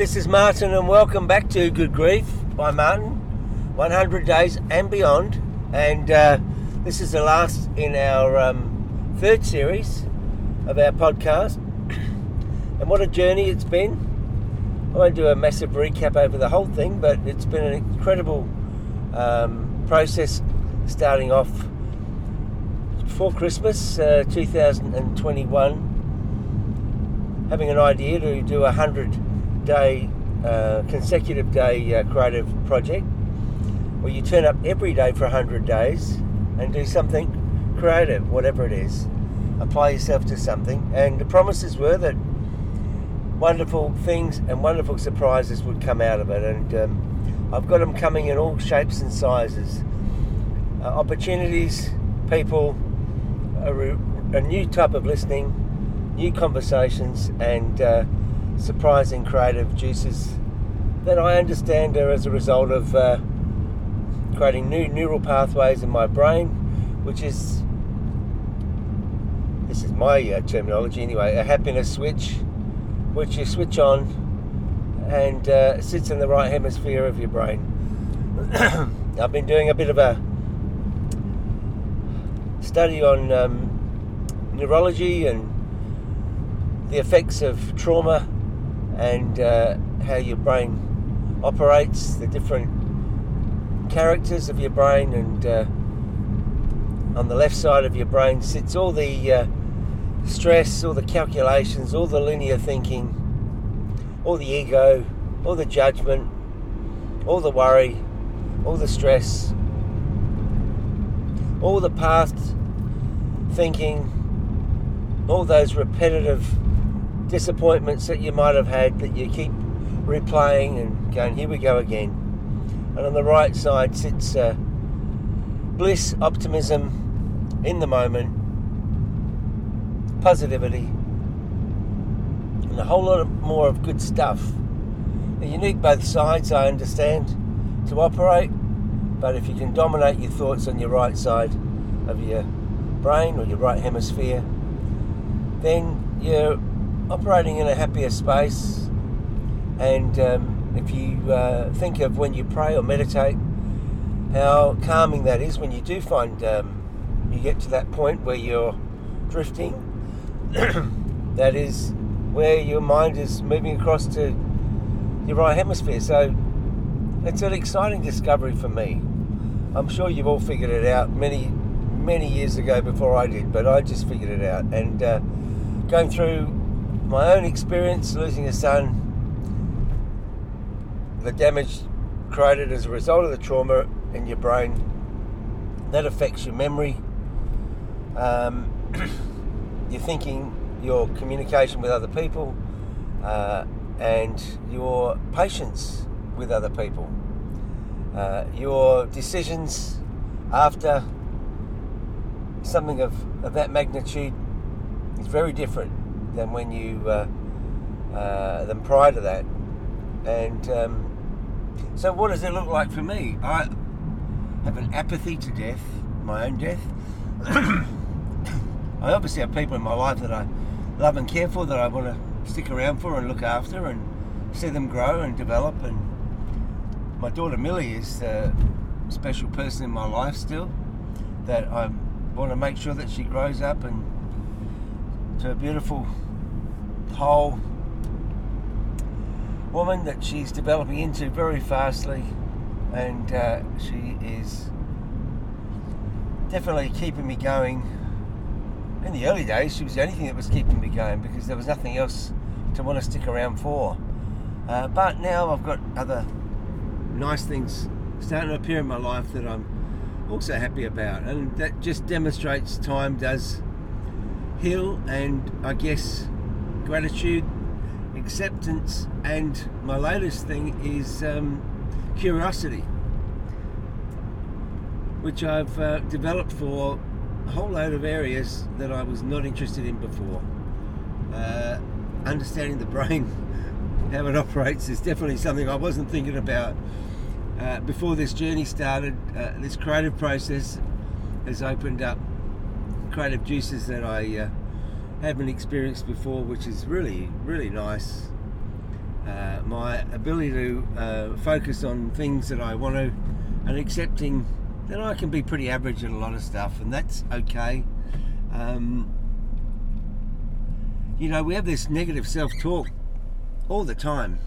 This is Martin, and welcome back to Good Grief by Martin 100 Days and Beyond. And uh, this is the last in our um, third series of our podcast. And what a journey it's been. I won't do a massive recap over the whole thing, but it's been an incredible um, process starting off before Christmas uh, 2021, having an idea to do a 100 day, uh, consecutive day uh, creative project where you turn up every day for 100 days and do something creative, whatever it is. Apply yourself to something. And the promises were that wonderful things and wonderful surprises would come out of it. And um, I've got them coming in all shapes and sizes. Uh, opportunities, people, a, re- a, new type of listening, new conversations, and uh, surprising creative juices that I understand are as a result of uh, creating new neural pathways in my brain, which is this is my uh, terminology anyway, a happiness switch, which you switch on and uh, sits in the right hemisphere of your brain. I've been doing a bit of a study on um, neurology and the effects of trauma and uh, how your brain operates, the different characters of your brain, and uh, on the left side of your brain sits all the uh, stress, all the calculations, all the linear thinking, all the ego, all the judgment, all the worry, all the stress, all the past thinking, all those repetitive disappointments that you might have had that you keep replaying and going, here we go again. And on the right side sits uh, bliss, optimism, in the moment, positivity, and a whole lot of more of good stuff. You need both sides, I understand, to operate, but if you can dominate your thoughts on your right side of your brain or your right hemisphere, then you're operating in a happier space. And um, if you uh, think of when you pray or meditate, how calming that is when you do find um, you get to that point where you're drifting. that is where your mind is moving across to your right hemisphere. So it's an exciting discovery for me. I'm sure you've all figured it out many many years ago before I did, but I just figured it out. And uh, going through my own experience, losing a son, the damage created as a result of the trauma in your brain, that affects your memory, um, your thinking, your communication with other people, uh, and your patience with other people. Uh, your decisions after something of, of that magnitude is very different than when you uh, uh, than prior to that. And um, so, what does it look like for me? I have an apathy to death, my own death. I obviously have people in my life that I love and care for, that I want to stick around for and look after, and see them grow and develop. And my daughter Millie is a special person in my life still that I'm want to make sure that she grows up and to a beautiful whole woman that she's developing into very fastly and uh, she is definitely keeping me going in the early days she was the only thing that was keeping me going because there was nothing else to want to stick around for uh, but now I've got other nice things starting to appear in my life that I'm also happy about. And that just demonstrates time does heal, and I guess gratitude, acceptance, and my latest thing is um, curiosity, which I've uh, developed for a whole load of areas that I was not interested in before. Uh, understanding the brain, how it operates, is definitely something I wasn't thinking about uh, before this journey started, uh, this creative process has opened up creative juices that I uh, haven't experienced before, which is really, really nice. uh, my ability to uh, focus on things that I want to, and accepting that I can be pretty average at a lot of stuff, and that's okay. Um, you know, we have this negative self talk all the time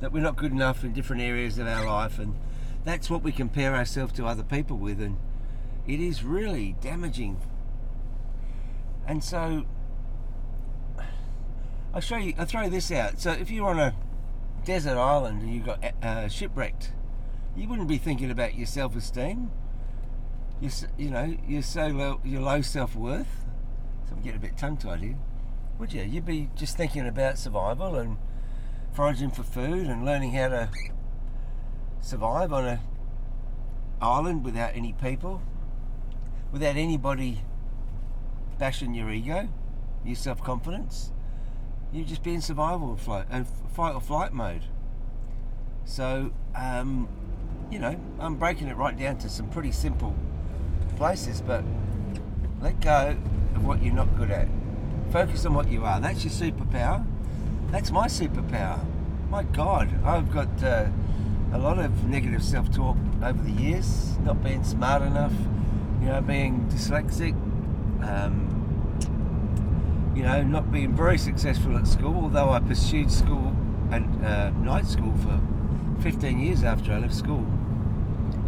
that we're not good enough in different areas of our life, and that's what we compare ourselves to other people with, and it is really damaging. And so, I'll show you. I'll throw this out. So, if you're on a desert island and you got uh, shipwrecked, you wouldn't be thinking about your self-esteem. You, you know, you're so low, your low self-worth. So I'm getting a bit tongue-tied here. Would you? You'd be just thinking about survival and foraging for food and learning how to survive on a island without any people, without anybody bashing your ego, your self-confidence. You'd just be in survival flight and fight or flight mode. So, um, you know, I'm breaking it right down to some pretty simple places, but let go of what you're not good at. Focus on what you are. That's your superpower. That's my superpower. My God, I've got uh, a lot of negative self-talk over the years. Not being smart enough, you know, being dyslexic. Um, you know, not being very successful at school, although I pursued school and uh, night school for 15 years after I left school.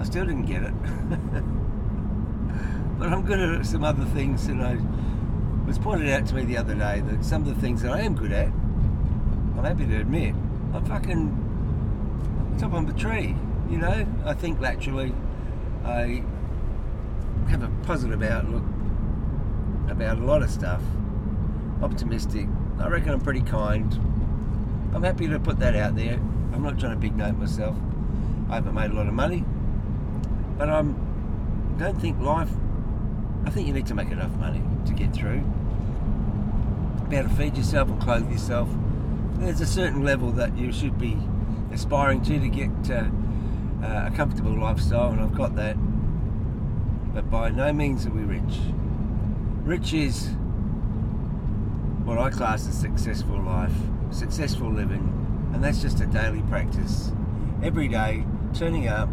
I still didn't get it. but I'm good at some other things, and I was pointed out to me the other day that some of the things that I am good at, I'm happy to admit, I'm fucking top of the tree. You know, I think laterally. I have a positive outlook about a lot of stuff. Optimistic. I reckon I'm pretty kind. I'm happy to put that out there. I'm not trying to big note myself. I haven't made a lot of money, but I don't think life. I think you need to make enough money to get through. Be able to feed yourself and clothe yourself. There's a certain level that you should be aspiring to to get uh, uh, a comfortable lifestyle, and I've got that. But by no means are we rich. Rich is what I class as successful life, successful living, and that's just a daily practice. Every day, turning up,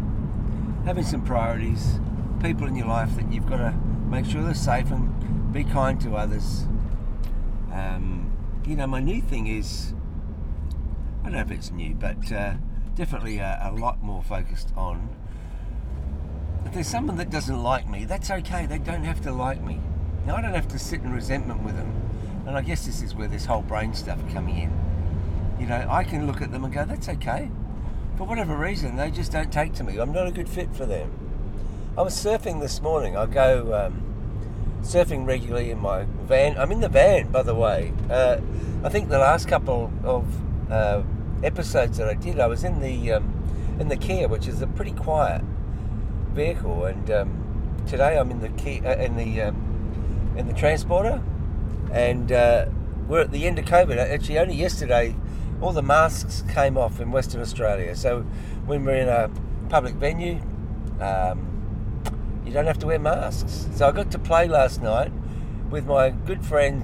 having some priorities, people in your life that you've got to make sure they're safe and be kind to others. Um, you know, my new thing is I don't know if it's new, but uh, definitely a, a lot more focused on if there's someone that doesn't like me, that's okay. They don't have to like me. Now, I don't have to sit in resentment with them. And I guess this is where this whole brain stuff coming in. You know, I can look at them and go, that's okay. For whatever reason, they just don't take to me. I'm not a good fit for them. I was surfing this morning. I go um, surfing regularly in my van. I'm in the van, by the way. Uh, I think the last couple of uh, episodes that I did, I was in the um, in the Kia, which is a pretty quiet vehicle, and um, today I'm in the Kia, uh, in the um, in the transporter, and uh, we're at the end of COVID. Actually, only yesterday, all the masks came off in Western Australia. So when we're in a public venue, um, you don't have to wear masks. So I got to play last night with my good friend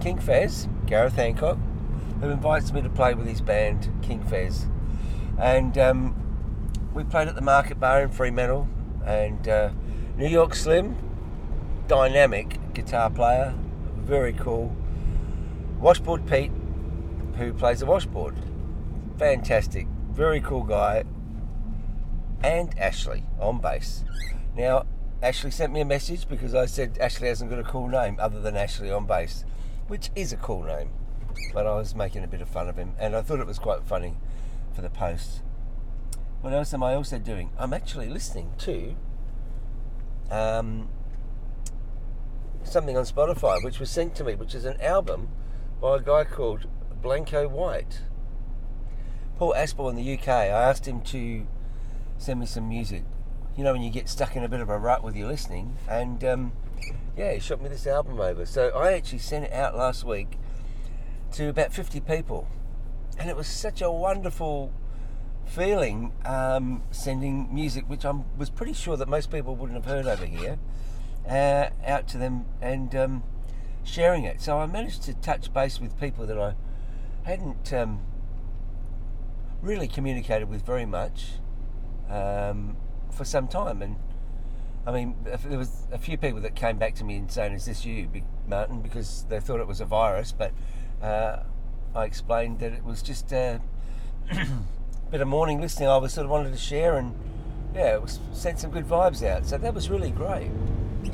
King Fez, Gareth Hancock, who invites me to play with his band King Fez, and um, we played at the Market Bar in Fremantle, and uh, New York Slim, dynamic guitar player, very cool. Washboard Pete, who plays the washboard, fantastic, very cool guy, and Ashley on bass. Now, Ashley sent me a message because I said Ashley hasn't got a cool name other than Ashley on bass, which is a cool name. But I was making a bit of fun of him, and I thought it was quite funny for the post. What else am I also doing? I'm actually listening to um, something on Spotify, which was sent to me, which is an album by a guy called Blanco White. Paul Aspel in the UK. I asked him to send me some music you know, when you get stuck in a bit of a rut with your listening. And um, yeah, he shot me this album over. So I actually sent it out last week to about 50 people. And it was such a wonderful feeling um, sending music, which I was pretty sure that most people wouldn't have heard over here, uh, out to them and um, sharing it. So I managed to touch base with people that I hadn't um, really communicated with very much um, for some time. And I mean, there was a few people that came back to me and saying, "Is this you, Big Martin?" Because they thought it was a virus, but uh, I explained that it was just a bit of morning listening. I was sort of wanted to share, and yeah, it was sent some good vibes out. So that was really great.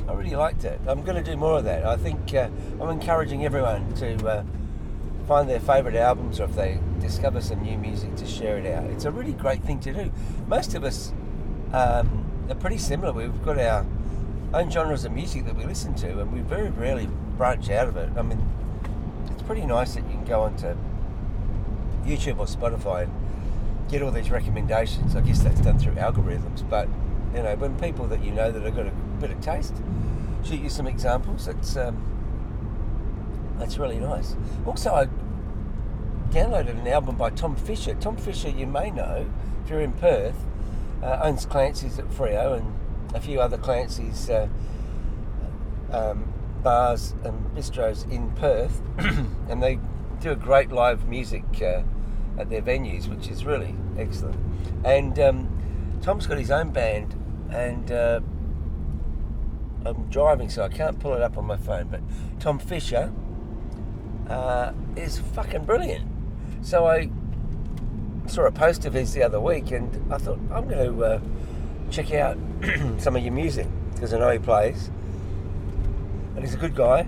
I really liked it. I'm going to do more of that. I think uh, I'm encouraging everyone to uh, find their favourite albums, or if they discover some new music, to share it out. It's a really great thing to do. Most of us um, are pretty similar. We've got our own genres of music that we listen to, and we very rarely branch out of it. I mean, it's pretty nice that you can go onto YouTube or Spotify and get all these recommendations. I guess that's done through algorithms, but you know, when people that you know that have got a bit of taste shoot you some examples, it's um, that's really nice. Also, I downloaded an album by Tom Fisher. Tom Fisher, you may know if you're in Perth, uh, owns Clancy's at Freo and a few other Clancy's uh, um, bars and bistros in Perth, and they do a great live music uh, at their venues, which is really excellent. And um, Tom's got his own band, and uh, I'm driving, so I can't pull it up on my phone. But Tom Fisher uh, is fucking brilliant. So I saw a post of his the other week, and I thought I'm going to uh, check out some of your music because I know he plays, and he's a good guy.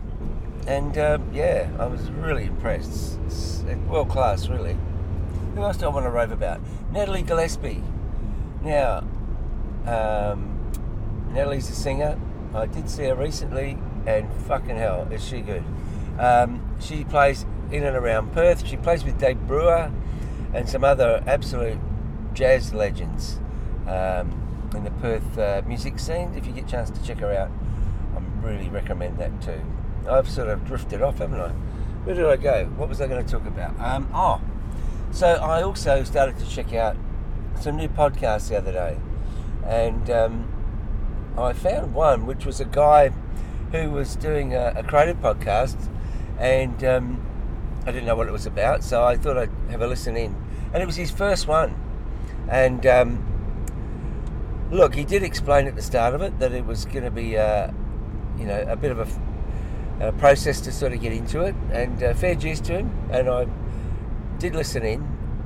And uh, yeah, I was really impressed. It's world class, really. Who else do I want to rave about? Natalie Gillespie. Now, um, Natalie's a singer. I did see her recently, and fucking hell, is she good? Um, she plays in and around Perth. She plays with Dave Brewer and some other absolute jazz legends um, in the Perth uh, music scene. If you get a chance to check her out, I really recommend that too. I've sort of drifted off, haven't I? Where did I go? What was I going to talk about? Um, oh, so I also started to check out some new podcasts the other day, and um, I found one which was a guy who was doing a, a creative podcast, and um, I didn't know what it was about, so I thought I'd have a listen in, and it was his first one, and um, look, he did explain at the start of it that it was going to be, uh, you know, a bit of a uh, process to sort of get into it, and uh, fair dues to him. And I did listen in,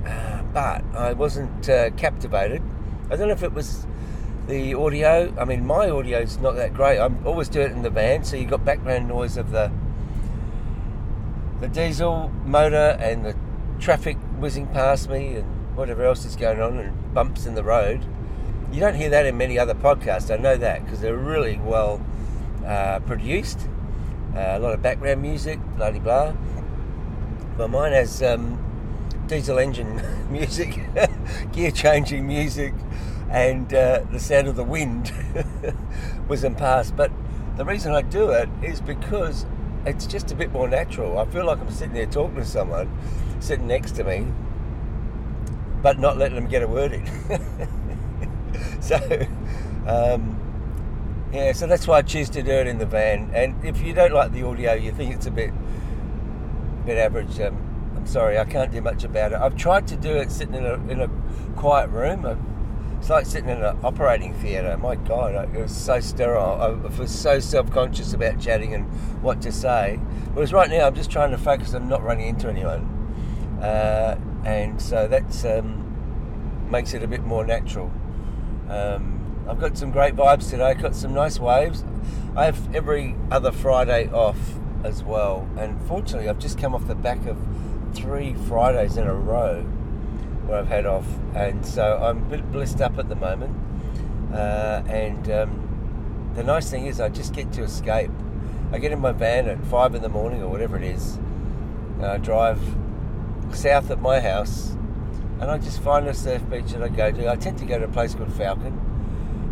uh, but I wasn't uh, captivated. I don't know if it was the audio. I mean, my audio is not that great. I'm always doing it in the van, so you've got background noise of the the diesel motor and the traffic whizzing past me and whatever else is going on and bumps in the road. You don't hear that in many other podcasts. I know that because they're really well uh, produced uh, a lot of background music, blah blah. But mine has um, diesel engine music, gear changing music, and uh, the sound of the wind was in past. But the reason I do it is because it's just a bit more natural. I feel like I'm sitting there talking to someone sitting next to me, but not letting them get a word in. so, um, yeah, so that's why I choose to do it in the van. And if you don't like the audio, you think it's a bit, bit average. Um, I'm sorry, I can't do much about it. I've tried to do it sitting in a in a quiet room. It's like sitting in an operating theatre. My God, it was so sterile. I was so self-conscious about chatting and what to say. Whereas right now, I'm just trying to focus on not running into anyone, uh, and so that um, makes it a bit more natural. Um, I've got some great vibes today. I've got some nice waves. I have every other Friday off as well. And fortunately, I've just come off the back of three Fridays in a row where I've had off. And so I'm a bit blissed up at the moment. Uh, and um, the nice thing is, I just get to escape. I get in my van at five in the morning or whatever it is. And I drive south of my house and I just find a surf beach that I go to. I tend to go to a place called Falcon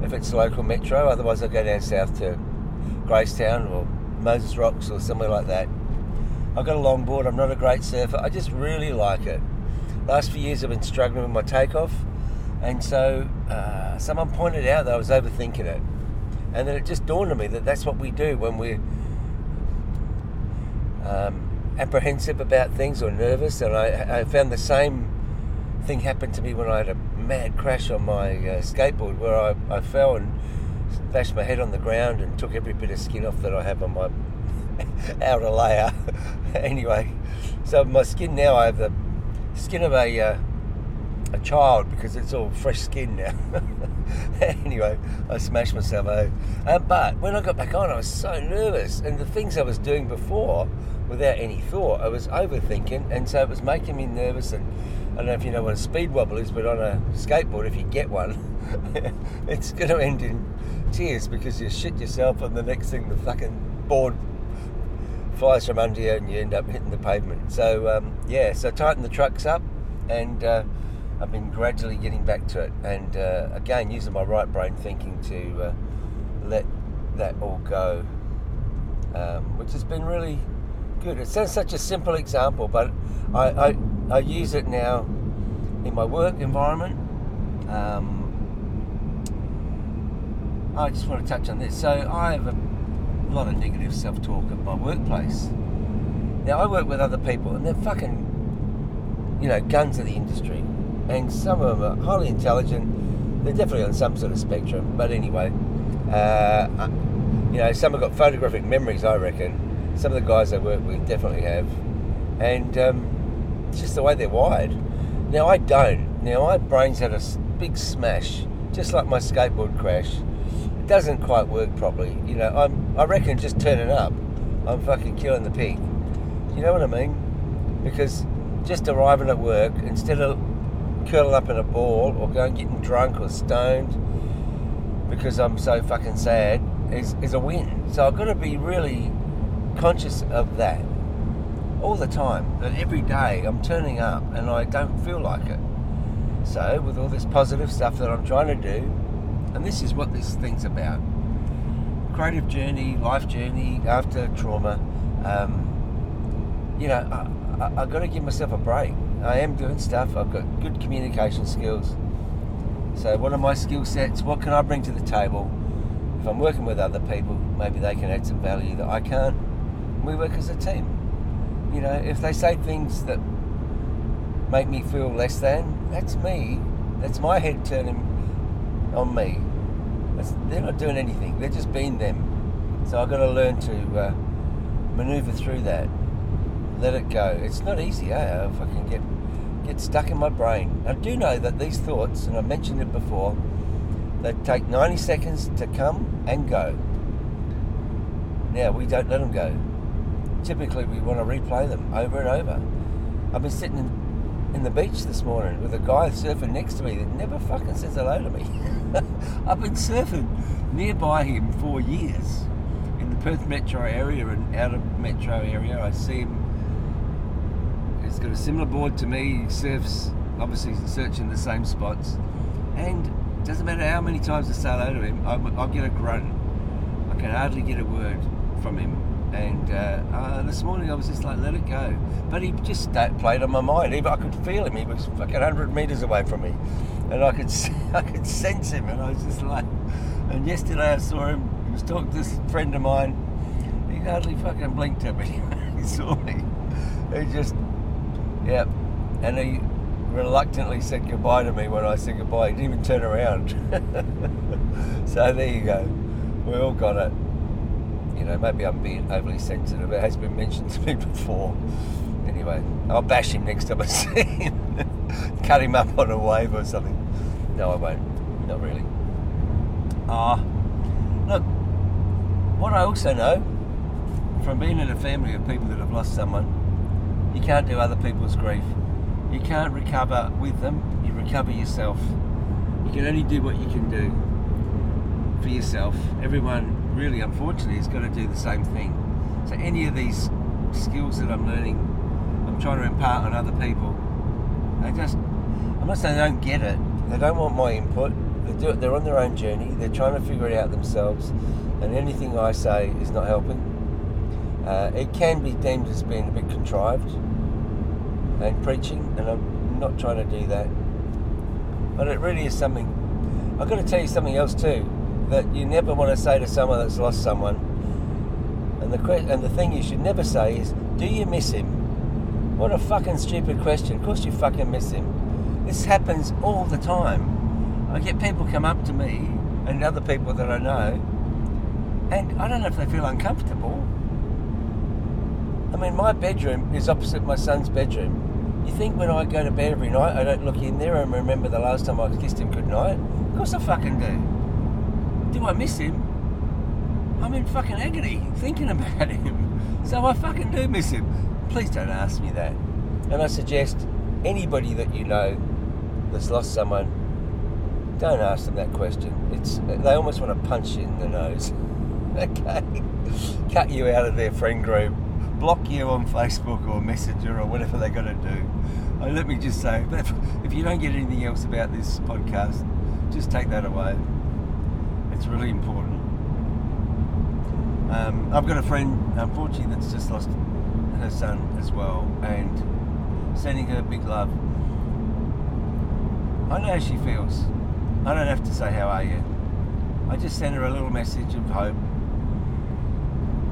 if it's local metro. Otherwise, I go down south to Gracetown or Moses Rocks or somewhere like that. I've got a longboard. I'm not a great surfer. I just really like it. Last few years, I've been struggling with my takeoff, and so uh, someone pointed out that I was overthinking it, and then it just dawned on me that that's what we do when we're um, apprehensive about things or nervous. And I, I found the same thing happened to me when I had a mad crash on my uh, skateboard where I, I fell and bashed my head on the ground and took every bit of skin off that I have on my outer layer. anyway, so my skin now, I have the skin of a uh, a child because it's all fresh skin now. anyway, I smashed myself over. Uh, but when I got back on, I was so nervous, and the things I was doing before, without any thought, I was overthinking, and so it was making me nervous. And I don't know if you know what a speed wobble is, but on a skateboard, if you get one, it's going to end in tears because you shit yourself, and the next thing, the fucking board flies from under you, and you end up hitting the pavement. So um, yeah, so tighten the trucks up, and uh, I've been gradually getting back to it, and uh, again using my right brain thinking to uh, let that all go, um, which has been really good. It sounds such a simple example, but I, I, I use it now in my work environment. Um, I just want to touch on this. So I have a lot of negative self-talk at my workplace. Now I work with other people, and they're fucking, you know, guns of the industry and some of them are highly intelligent. They're definitely on some sort of spectrum, but anyway, uh, you know, some have got photographic memories. I reckon some of the guys I work with definitely have, and um, it's just the way they're wired. Now I don't. Now my brain's had a big smash, just like my skateboard crash. It doesn't quite work properly. You know, I'm. I reckon just turning up, I'm fucking killing the pig. You know what I mean? Because just arriving at work instead of curling up in a ball or going getting drunk or stoned because I'm so fucking sad is, is a win. So I've got to be really conscious of that all the time. That every day I'm turning up and I don't feel like it. So with all this positive stuff that I'm trying to do, and this is what this thing's about creative journey, life journey after trauma. Um, you know, I, I, I've got to give myself a break. I am doing stuff. I've got good communication skills. So, what are my skill sets? What can I bring to the table? If I'm working with other people, maybe they can add some value that I can't. We work as a team. You know, if they say things that make me feel less than, that's me. That's my head turning on me. They're not doing anything. They're just being them. So I've got to learn to uh, maneuver through that let it go. It's not easy, eh? If I can get get stuck in my brain. I do know that these thoughts, and I mentioned it before, they take 90 seconds to come and go. Now we don't let them go. Typically, we want to replay them over and over. I've been sitting in, the beach this morning with a guy surfing next to me that never fucking says hello to me. I've been surfing nearby him for years in the Perth metro area and out of metro area. I see him He's got a similar board to me. He surfs, obviously, searching the same spots. And doesn't matter how many times I say hello to him, I, will get a grunt. I can hardly get a word from him. And uh, uh, this morning I was just like, let it go. But he just played on my mind. Even I could feel him. He was fucking 100 metres away from me. And I could, I could sense him. And I was just like, and yesterday I saw him. He was talking to this friend of mine. He hardly fucking blinked at me. he saw me. He just Yep. And he reluctantly said goodbye to me when I said goodbye. He didn't even turn around. so there you go. We all got it. You know, maybe I'm being overly sensitive. It has been mentioned to me before. Anyway, I'll bash him next time I see him. Cut him up on a wave or something. No, I won't. Not really. Ah, uh, look. What I also know from being in a family of people that have lost someone you can't do other people's grief. You can't recover with them, you recover yourself. You can only do what you can do for yourself. Everyone, really, unfortunately, has got to do the same thing. So, any of these skills that I'm learning, I'm trying to impart on other people. They just, I'm not saying they don't get it, they don't want my input. They do it, they're on their own journey, they're trying to figure it out themselves, and anything I say is not helping. Uh, it can be deemed as being a bit contrived and preaching, and I'm not trying to do that. But it really is something. I've got to tell you something else too that you never want to say to someone that's lost someone. And the and the thing you should never say is, "Do you miss him?" What a fucking stupid question. Of course you fucking miss him. This happens all the time. I get people come up to me and other people that I know, and I don't know if they feel uncomfortable. I mean, my bedroom is opposite my son's bedroom. You think when I go to bed every night, I don't look in there and remember the last time I kissed him goodnight? Of course I fucking do. Do I miss him? I'm in fucking agony thinking about him. So I fucking do miss him. Please don't ask me that. And I suggest anybody that you know that's lost someone, don't ask them that question. It's they almost want to punch you in the nose. okay, cut you out of their friend group, block you on Facebook or Messenger or whatever they got to do. And let me just say, if you don't get anything else about this podcast, just take that away. It's really important. Um, I've got a friend, unfortunately, that's just lost her son as well, and sending her big love. I know how she feels. I don't have to say how are you. I just send her a little message of hope.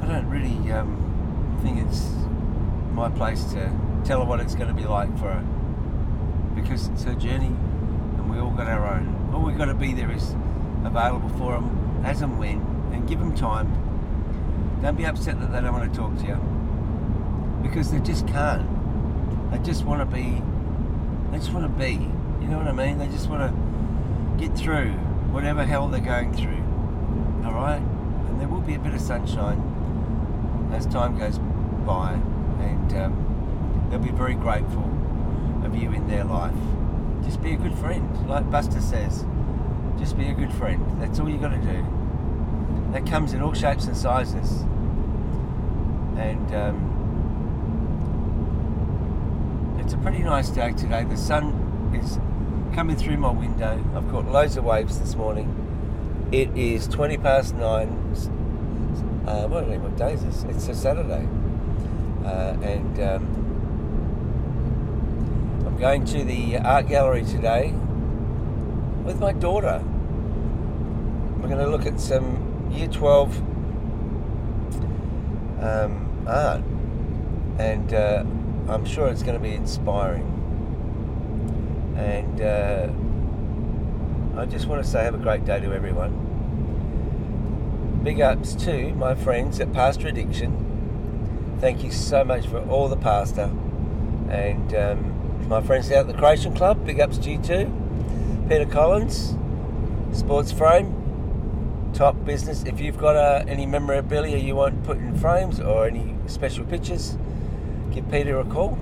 I don't really um, think it's my place to tell her what it's going to be like for her because it's her journey and we all got our own. All we've got to be there is available for them as and when and give them time. Don't be upset that they don't want to talk to you because they just can't. They just want to be, they just want to be. You know what I mean? They just want to get through whatever hell they're going through. All right? And there will be a bit of sunshine as time goes by, and um, they'll be very grateful of you in their life. Just be a good friend, like Buster says. Just be a good friend. That's all you got to do. That comes in all shapes and sizes. And um, it's a pretty nice day today. The sun is coming through my window. I've caught loads of waves this morning. It is 20 past nine. Uh, what, day is this? It's a Saturday. Uh, and um, I'm going to the art gallery today with my daughter. We're going to look at some year 12 um, art. And uh, I'm sure it's going to be inspiring. And uh, I just want to say have a great day to everyone. Big ups to my friends at Pasta Addiction. Thank you so much for all the pasta. And um, my friends out at the Creation Club, big ups to you too. Peter Collins, Sports Frame, top business. If you've got uh, any memorabilia you want put in frames or any special pictures, give Peter a call.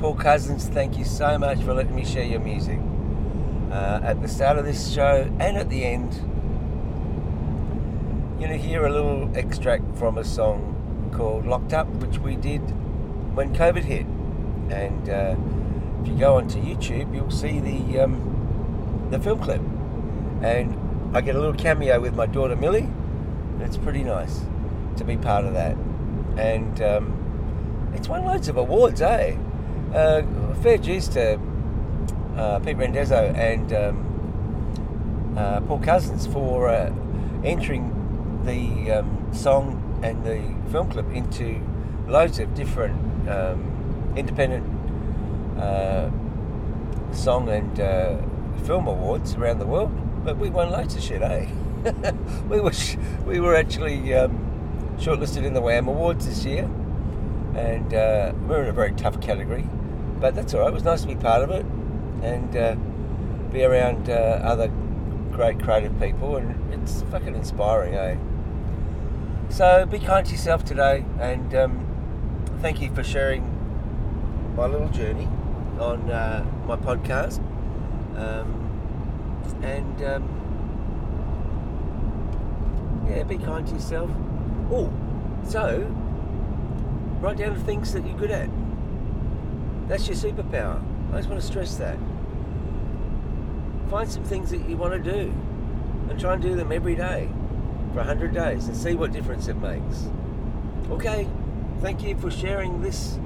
Paul Cousins, thank you so much for letting me share your music. Uh, at the start of this show and at the end, you're going to hear a little extract from a song called Locked Up, which we did when COVID hit. And uh, if you go onto YouTube, you'll see the um, the film clip. And I get a little cameo with my daughter Millie. It's pretty nice to be part of that. And um, it's won loads of awards, eh? Uh, fair dues to uh, Pete Rendezzo and um, uh, Paul Cousins for uh, entering the um, song and the film clip into loads of different um, independent uh, song and uh, film awards around the world. But we won loads of shit, eh? we were sh- we were actually um, shortlisted in the WAM Awards this year, and uh, we're in a very tough category. But that's all right. It was nice to be part of it and uh, be around uh, other great creative people, and it's fucking inspiring, eh? So be kind to yourself today, and um, thank you for sharing my little journey on uh, my podcast. Um, and um, yeah, be kind to yourself. Oh, so write down the things that you're good at. That's your superpower. I just want to stress that. Find some things that you want to do and try and do them every day for 100 days and see what difference it makes. Okay, thank you for sharing this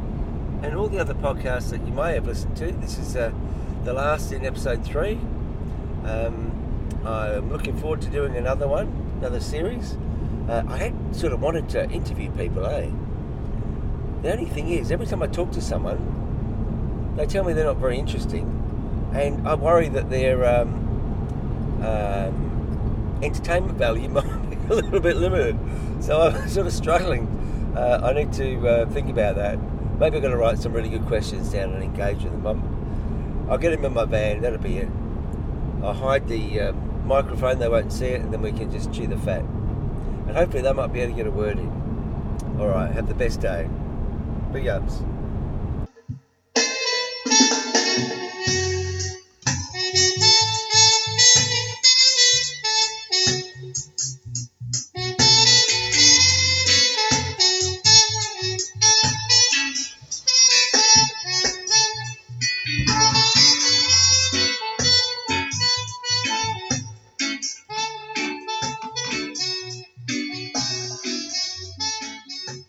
and all the other podcasts that you may have listened to. This is uh, the last in episode three. Um, I'm looking forward to doing another one, another series. Uh, I had sort of wanted to interview people, eh? The only thing is, every time I talk to someone, they tell me they're not very interesting. and I worry that their um, um, entertainment value might be a little bit limited. So I'm sort of struggling. Uh, I need to uh, think about that. Maybe I'm going to write some really good questions down and engage with them. I'm, I'll get him in my van. That'll be it. I'll hide the uh, microphone. They won't see it, and then we can just chew the fat. And hopefully they might be able to get a word in. All right. Have the best day. Big ups.